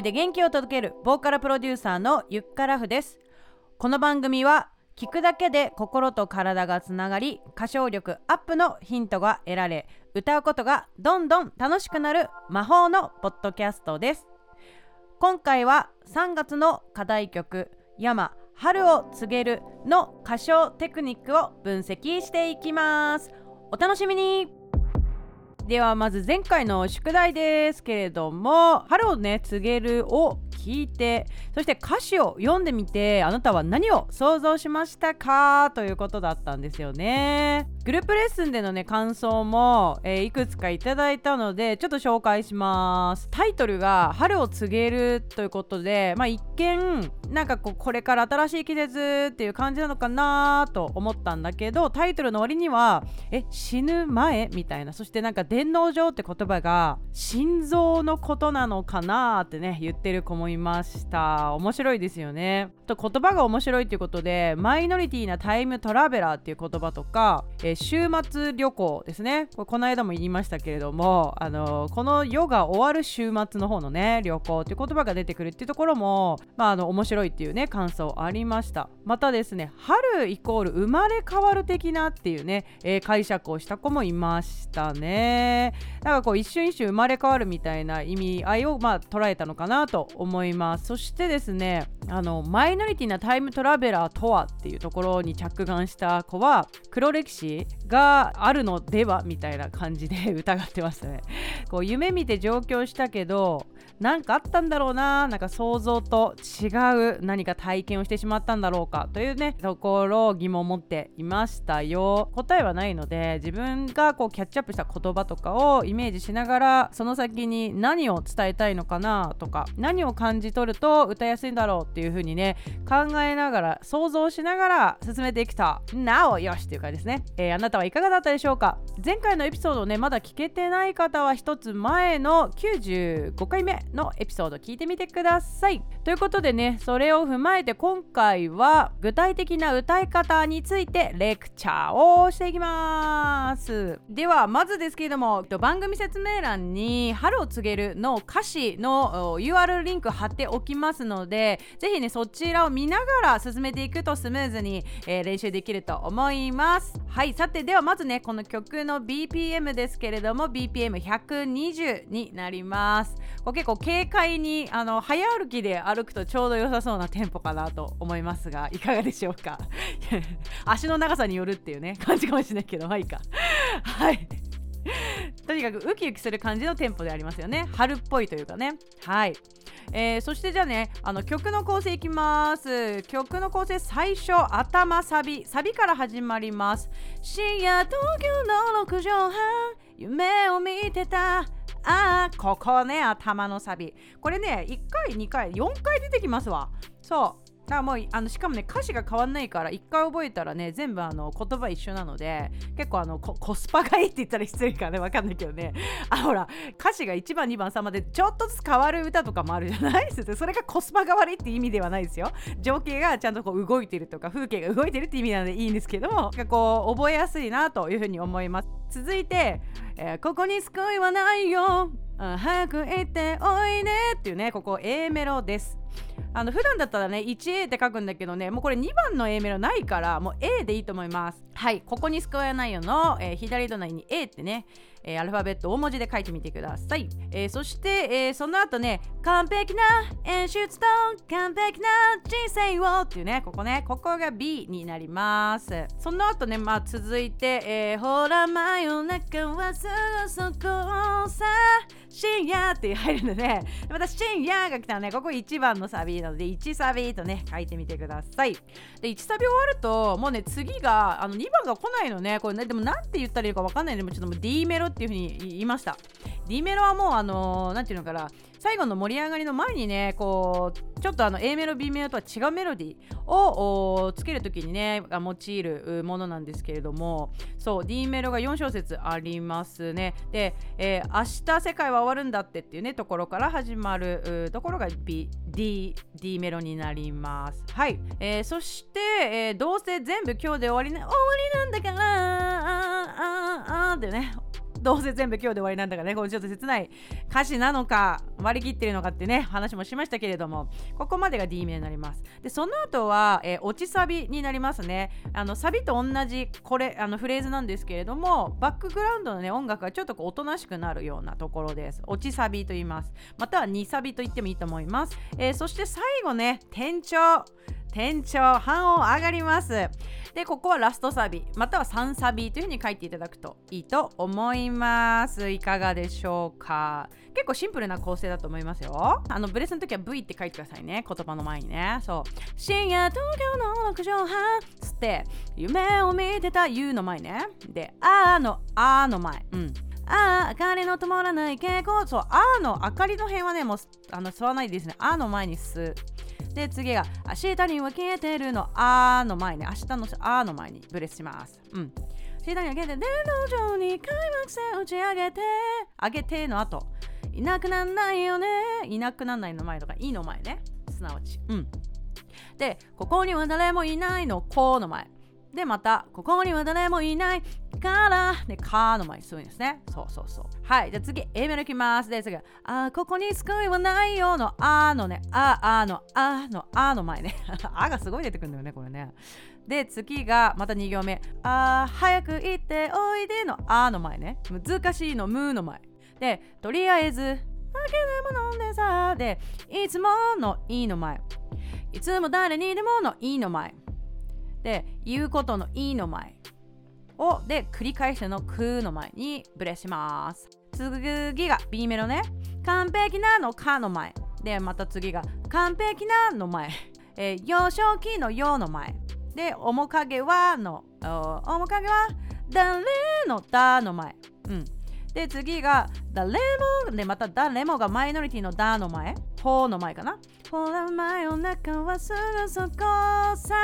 声で元気を届けるボーカルプロデューサーのゆっからふです。この番組は聞くだけで心と体がつながり歌唱力アップのヒントが得られ歌うことがどんどん楽しくなる魔法のポッドキャストです。今回は3月の課題曲「山春を告げる」の歌唱テクニックを分析していきます。お楽しみに。ではまず前回の宿題ですけれども「春をね告げる」を聞いてそして歌詞を読んでみてあなたは何を想像しましたか？ということだったんですよね。グループレッスンでのね感想も、えー、いくつかいただいたのでちょっと紹介します。タイトルが春を告げるということでまあ一見なんかこうこれから新しい季節っていう感じなのかなと思ったんだけどタイトルの割にはえ死ぬ前？みたいな。そしてなんか電脳上って言葉が心臓のことなのかなってね言ってる子もいました。面白いですよね。と言葉が面白いっていうことでマイノリティなタイムトラベラーっていう言葉とか、えー、週末旅行ですね。これこの間も言いましたけれどもあのー、この夜が終わる週末の方のね旅行っていう言葉が出てくるっていうところもまああの面白いっていうね感想ありました。またですね春イコール生まれ変わる的なっていうね、えー、解釈をした子もいましたね。なんかこう一瞬一瞬生まれ変わるみたいな意味合いをまあ捉えたのかなと思います。そしてですねあのマイノリティなタイムトラベラーとはっていうところに着眼した子は黒歴史があるのではみたいな感じで疑ってましたね。こう夢見て上京したけど何かあったんだろうななんか想像と違う何か体験をしてしまったんだろうかというねところを疑問を持っていましたよ。答えはないので自分がこうキャッチアップした言葉とかをイメージしながらその先に何を伝えたいのかなとか何を感じ取ると歌いやすいんだろうっていう風にね考えながら想像しながら進めていくとなおよしというかですね、えー、あなたはいかがだったでしょうか？前回のエピソードをねまだ聞けてない方は一つ前の95回目のエピソード聞いてみてください。ということでねそれを踏まえて今回は具体的な歌い方についてレクチャーをしていきます。ではまずですけれども番組説明欄に「春を告げる」の歌詞の URL リンク貼っておきますのでぜひねそちらを見ながら進めていくとスムーズに、えー、練習できると思います。はいさてではまずねこの曲の BPM ですけれども BPM120 になります。これ結構軽快にあの早歩きで歩くとちょうど良さそうなテンポかなと思いますがいかがでしょうか？足の長さによるっていうね感じかもしれないけどまあいいか。はい。とにかくウキウキする感じのテンポでありますよね。春っぽいというかね。はい。えー、そしてじゃあねあの曲の構成いきます。曲の構成最初頭サビ。サビから始まります。深夜東京の6畳半夢を見てた。あここね頭のサビ。これね1回2回4回出てきますわ。そう。だからもうあのしかもね歌詞が変わんないから1回覚えたらね全部あの言葉一緒なので結構あのコスパがいいって言ったら失礼かねわかんないけどね。あほら歌詞が1番2番3番でちょっとずつ変わる歌とかもあるじゃない？で すそれがコスパが悪いって意味ではないですよ。情景がちゃんとこう動いてるとか風景が動いてるって意味なのでいいんですけどもこう覚えやすいなというふうに思います。続いて、えー、ここに救いはないよ。早く行っておいでっていうねここ A メロです。あの普段だったらね 1A って書くんだけどねもうこれ2番の A メロないからもう A でいいと思います。はいここにスクエアないよの、えー、左隣に A ってねえー、アルファベット大文字で書いてみてください、えー、そして、え、その後ね完璧な演出と完璧な人生をっていうねここねここが B になります。その後ねまあ続いて、え、ほら真夜中はすぐそこさ深夜って入るのでまた深夜が来たらね。ここ1番のサビなので1サビとね書いてみてください。で1サビ終わるともうね次があの2番が来ないのね。これねでもなんて言ったらいいかわかんないのでもちょっともう D メロっていうふうに言いました。D メロはもうあのなん、ていうのかな。最後の盛り上がりの前にねこうちょっとあの A メロ B メロとは違うメロディーをつける時にね用いるものなんですけれどもそう D メロが4小節ありますね。で、えー、明日世界は終わるんだってっていうねところから始まるところが B D, D メロになります。はい、えー、そして、えー、どうせ全部今日で終わり,、ね、終わりなんだからあああってねどうせ全部今日で終わりなんだからねこれちょっと切ない歌詞なのか割り切ってるのかってね話もしましたけれどもここまでが D 面になります。でその後は、えー、落ちサビになりますね。あのサビと同じこれあのフレーズなんですけれどもバックグラウンドのね音楽がちょっとこうおとなしくなるようなところです。落ちサビと言います。または2サビと言ってもいいと思います、えー、そして最後ね転調店長半音上がります。でここはラストサビまたは3サビというふうに書いていただくといいと思います。いかがでしょうか？結構シンプルな構成だと思いますよ。あのブレスの時は V って書いてくださいね。言葉の前にね。そう。深夜東京の6畳半。つって夢を見てた U の前ね。であーのあーの前。うん。ああ、明かりの灯らない傾向。そう、あーの明かりの辺はね、もうあの吸わないですね。あーの前に吸う。で次が明日には消えてるの。あの前に明日のあの前にブレスします。うん。明日には消えて電動上に開幕戦打ち上げて上げての後。いなくなんないよね。いなくなんないの前とかいいの前ね。すなわち。うん。でここには誰もいないの。こうの前。でまたここには誰もいないから。でかの前にするんですね。そうそうそう。はいじゃあ次 A メロいきます。で次あここに救いはないよのあのね。ああのあのあの前ね。あがすごい出てくるんだよねこれね。で次がまた2行目。あ早く行っておいでのあの前ね。難しいのむの前。でとりあえずだけでも飲んでさでいつものいの前。いつも誰にでものいの前。で言うことのいいの前。をで繰り返すのくの前にブレします。次が B メロね。完璧なのかの前。でまた次が完璧なの前、えー、幼少期のよの前。で面影はの面影は誰のだの前。うん。で次が誰もでまた誰もがマイノリティのだの前。ほの前かな。ほら真夜中はすぐそこさ。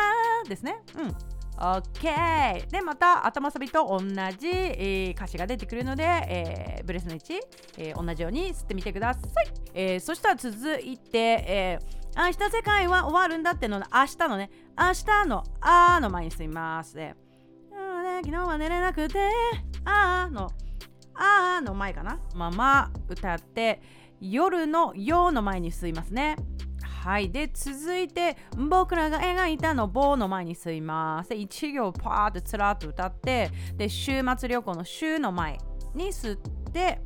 ですね。うん。OK でまた頭サビと同じ、えー、歌詞が出てくるので、えー、ブレスの位置、えー、同じように吸ってみてください、え、そしたら続いて、えー、明日世界は終わるんだっての明日のね明日のあの前に吸います。で、昨日は寝れなくてあのあーの前かな？まま歌って夜のよの前に吸いますね。はい。で続いて僕らが描いたの棒の前に吸います。で1行パーってつらっと歌ってで週末旅行の週の前に吸って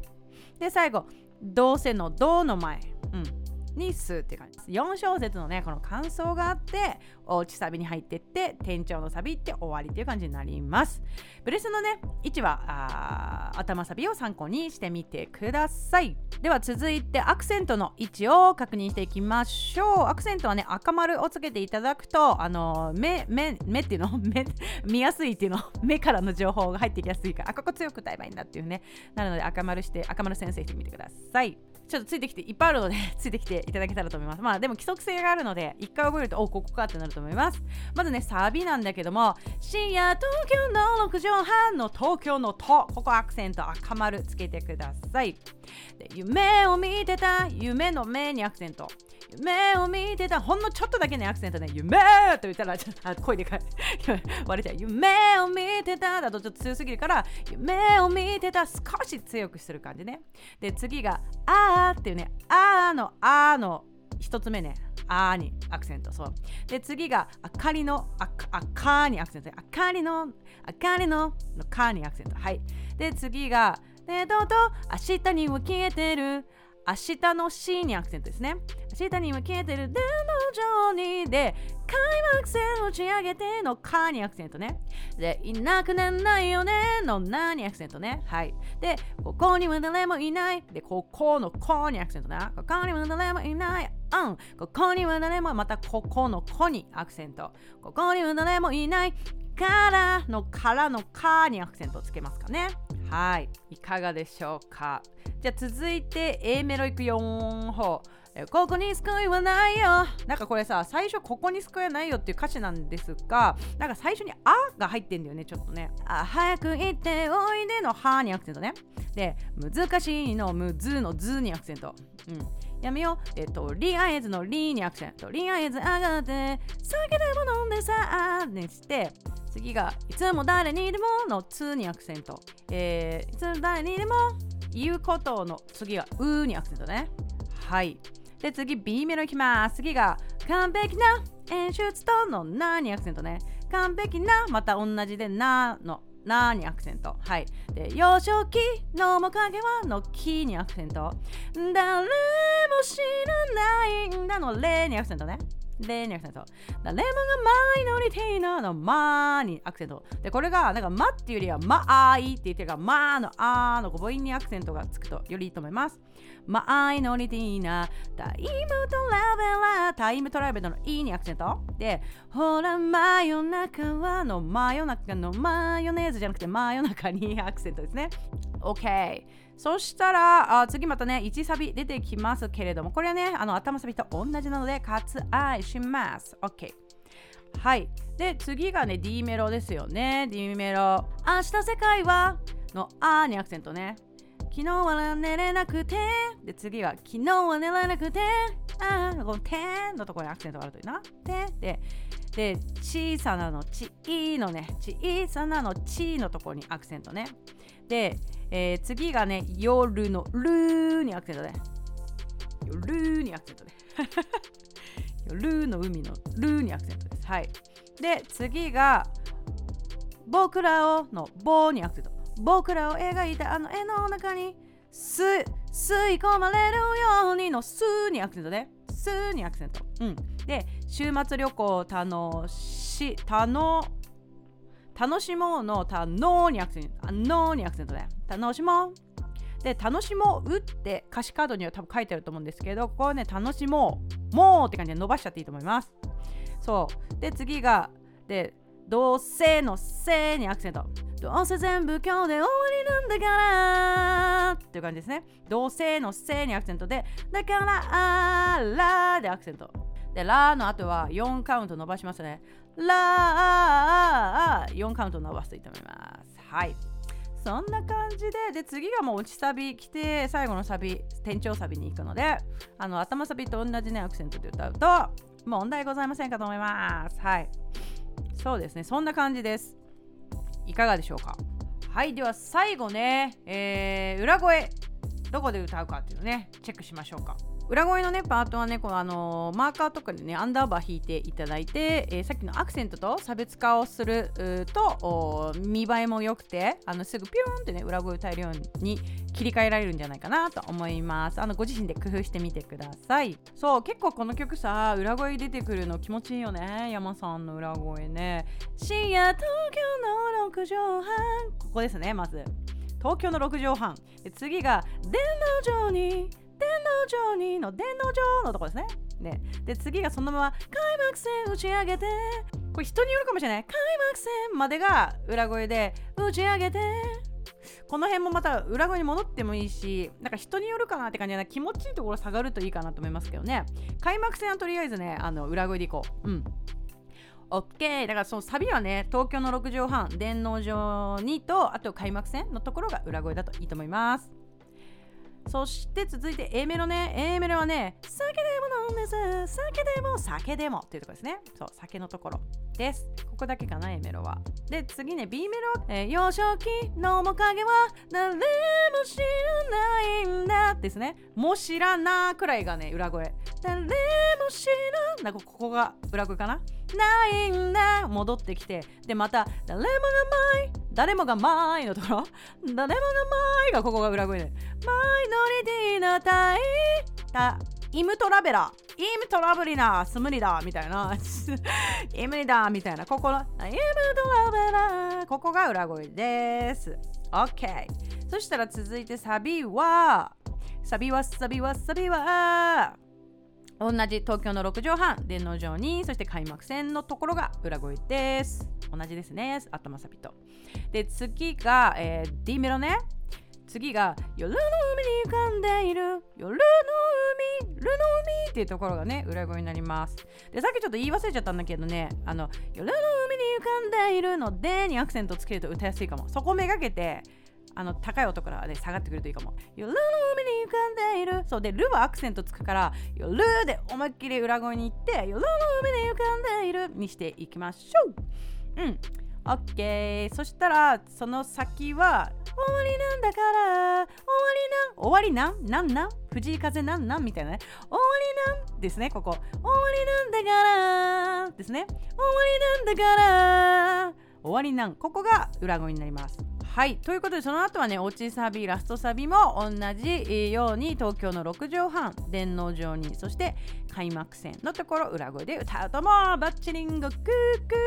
で最後どうせのどの前。うん。にすって感じです。4小節のねこの感想があっておうちサビに入ってって店長のサビって終わりっていう感じになります。ブレスのね位置は頭サビを参考にしてみてください。では続いてアクセントの位置を確認していきましょう。アクセントはね赤丸をつけていただくとあの目目目っていうの？目見やすいっていうの？目からの情報が入ってきやすいからあここ強く歌えばいいんだっていうね。なので赤丸して赤丸先生してみてください。ちょっとついてきていっぱいあるので ついてきていただけたらと思います。まあでも規則性があるので一回覚えるとおここかってなると思います。まずねサビなんだけども深夜東京の6畳半の東京のとここアクセント赤丸つけてください。で夢を見てた夢の目にアクセント。夢を見てたほんのちょっとだけねアクセントね。夢と言ったらちょっと声でかい。割れちゃう。夢を見てただとちょっと強すぎるから夢を見てた少し強くする感じね。で次があーっていうねあーのあーの一つ目ねあーにアクセントそう。で次があかりのああかにアクセントあかりのあかりののかにアクセント。はい。で次がえどうと明日にも消えてる。明日の C にアクセントですね。明日には消えてる電動上にで開幕戦打ち上げてのかにアクセントね。で、いなくなんないよねのなにアクセントね。はい。で、ここには誰もいない。で、ここのこにアクセントな。ここには誰もいない。うん。ここには誰もまたここのこにアクセント。ここには誰もいない。からのからのかにアクセントつけますかね。はい。いかがでしょうか？じゃあ続いて A メロいく4歩。ここに救いはないよ。なんかこれさ、最初ここに救いはないよっていう歌詞なんですが、なんか最初にあが入ってんだよね、ちょっとね。あ、早く行っておいでのはにアクセントね。で、難しいのむずのずにアクセント。うん。やめよう。えっと、りあえずのりにアクセント。りあえず上がって、酒でも飲んでさあにして、次が、いつも誰にでものつにアクセント。えー、いつも誰にでも言うことの次はうにアクセントね。はい。で次 B メロいきます。次が完璧な演出とのなにアクセントね。完璧なまた同じでなのなにアクセント。はい。で幼少期の面影はのきにアクセント。誰も知らないんだのれにアクセントね。レにアクセント。誰もがマイノリティーなのマーにアクセント。で、これがなんかマっていうよりはマアイって言ってるからマーのアーの母音にアクセントがつくとよりいいと思います。マイノリティーなタイムトラベラータイムトラベラーの E にアクセント。で、ほら真夜中はの真夜中のマヨネーズじゃなくて真夜中にアクセントですね。OK。そしたらあ次またね1サビ出てきますけれどもこれはねあの頭サビと同じなので割愛します。OK はい。で次がね D メロですよね。D メロ。明日世界は？のあにアクセントね。昨日は寝れなくて。で次は昨日は寝れなくて。あこのてんのところにアクセントがあるといいな。てでで小さなのちいのね。小さなのちのところにアクセントね。で、えー、次がね夜のルーにアクセントね。夜にアクセントね。夜の海のルーにアクセントですはい。で次が僕らをの棒にアクセント僕らを描いたあの絵の中に吸い込まれるようにのスーにアクセントね。スーにアクセントうん。で週末旅行を楽し楽楽しもうのたのにアクセントあのにアクセントで楽しもうで楽しもうって歌詞カードには多分書いてあると思うんですけどここはね楽しもうもうって感じで伸ばしちゃっていいと思いますそうで次がでどうせのせいにアクセントどうせ全部今日で終わりなんだからっていう感じですねどうせのせいにアクセントでだからあらでアクセントで、ラの後は4カウント伸ばしますね。ラー、4カウント伸ばすといいと思います。はい。そんな感じで、で、次がもう落ちサビ来て、最後のサビ、転調サビに行くので、あの、頭サビと同じね、アクセントで歌うと、問題ございませんかと思います。はい。そうですね、そんな感じです。いかがでしょうか？はい、では最後ね、えー、裏声、どこで歌うかっていうのね、チェックしましょうか。裏声のねパートはねこのあの、マーカーとかでねアンダーバー引いていただいて、えー、さっきのアクセントと差別化をすると見栄えも良くてあのすぐピューンってね裏声を歌えるように切り替えられるんじゃないかなと思います。あのご自身で工夫してみてください。そう結構この曲さ裏声出てくるの気持ちいいよね山さんの裏声ね。深夜東京の6畳半。ここですねまず。東京の6畳半。で次が電脳上に電脳上にの電脳上のとこですね。ね。で次がそのまま開幕戦打ち上げてこれ人によるかもしれない。開幕戦までが裏声で打ち上げてこの辺もまた裏声に戻ってもいいしなんか人によるかなって感じで気持ちいいところ下がるといいかなと思いますけどね。開幕戦はとりあえずねあの裏声でいこう。うん。OK だからそのサビはね東京の6畳半電脳上にとあと開幕戦のところが裏声だといいと思います。そして続いて A メロね。A メロはね酒でも飲んです。酒でも酒でもっていうところですね。そう酒のところです。ここだけかな A メロは。で次ね B メロ、えー、幼少期の面影は誰も知らないんだですね。も知らなくらいがね裏声。誰も知らなここが裏声かな。ないんだ。戻ってきて。でまた誰もがマイ誰もがマイのところ。誰もがマイがここが裏声で。マイノリティなタイタイムトラベラー。イムトラブリナースムリだみたいな。イムリだみたいな。ここのイムトラベラー。ここが裏声です。OK そしたら続いてサビはサビはサビはサビは同じ東京の6畳半電脳上にそして開幕戦のところが裏声です。同じですね。頭サビと。で次が、えー、D メロね。次が夜の海に浮かんでいる。夜の海夜の海っていうところがね裏声になります。でさっきちょっと言い忘れちゃったんだけどね。あの夜の海に浮かんでいるのでにアクセントつけると歌いやすいかも。そこめがけてあの高い音からね下がってくるといいかも。夜の海に浮かんでいる。そうで、ルはアクセントつくから、夜で思いっきり裏声に行って、夜の海に浮かんでいるにしていきましょう。うん。OK そしたらその先は終わりなんだから終わりなん？終わりなん？なんなん？藤井風なんなん？みたいなね。終わりなん？ですねここ。終わりなんだからですね。終わりなんだから終わりなん？ここが裏声になります。はい。ということでその後はね落ちサビラストサビも同じように東京の6畳半電脳上にそして開幕戦のところ裏声で歌うともうバッチリンゴクーク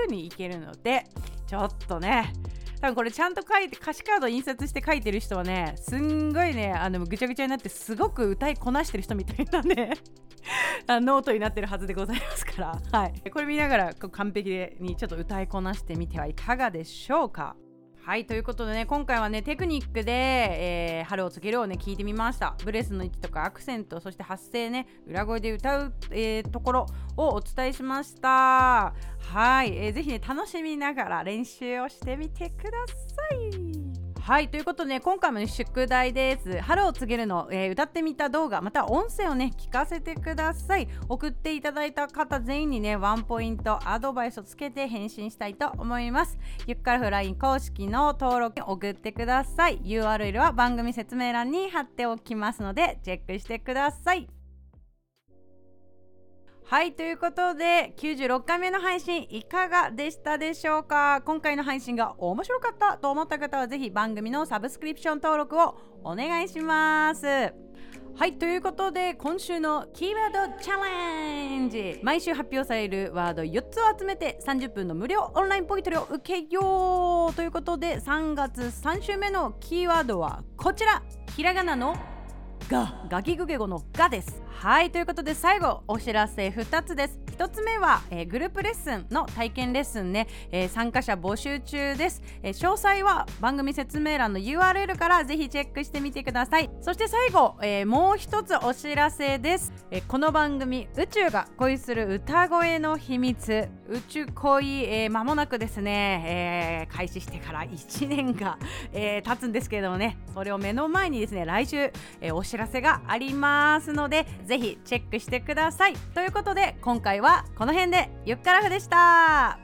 ーにいけるのでちょっとね多分これちゃんと書いて歌詞カード印刷して書いてる人はねすんごいねあのぐちゃぐちゃになってすごく歌いこなしてる人みたいなね ノートになってるはずでございますから、はい、これ見ながら完璧にちょっと歌いこなしてみてはいかがでしょうか。はいということでね今回はねテクニックで、えー、春を告げるをね聞いてみました。ブレスの位置とかアクセントそして発声ね裏声で歌う、えー、ところをお伝えしました。はい、えー、ぜひね楽しみながら練習をしてみてください。はいということで、ね、今回も、ね、宿題です。春を告げるの、えー、歌ってみた動画また音声をね聞かせてください。送っていただいた方全員にねワンポイントアドバイスをつけて返信したいと思います。ゆっくらフライン公式の登録送ってください。URL は番組説明欄に貼っておきますのでチェックしてください。はいということで96回目の配信いかがでしたでしょうか？今回の配信が面白かったと思った方はぜひ番組のサブスクリプション登録をお願いします。はいということで今週のキーワードチャレンジ。毎週発表されるワード4つを集めて30分の無料オンラインポイントを受けようということで3月3週目のキーワードはこちら。ひらがなのがガキグゲ語のがです。はいということで最後お知らせ2つです。1つ目は、えー、グループレッスンの体験レッスンね、えー、参加者募集中です、えー、詳細は番組説明欄の URL からぜひチェックしてみてください。そして最後、えもう一つお知らせです、えこの番組宇宙が恋する歌声の秘密。宇宙恋、えー、間もなくですね、え開始してから1年が、え経つんですけれどもね。それを目の前にですね来週、えお知らせがありますのでぜひチェックしてください。ということで今回はこの辺で。ゆっからふでした。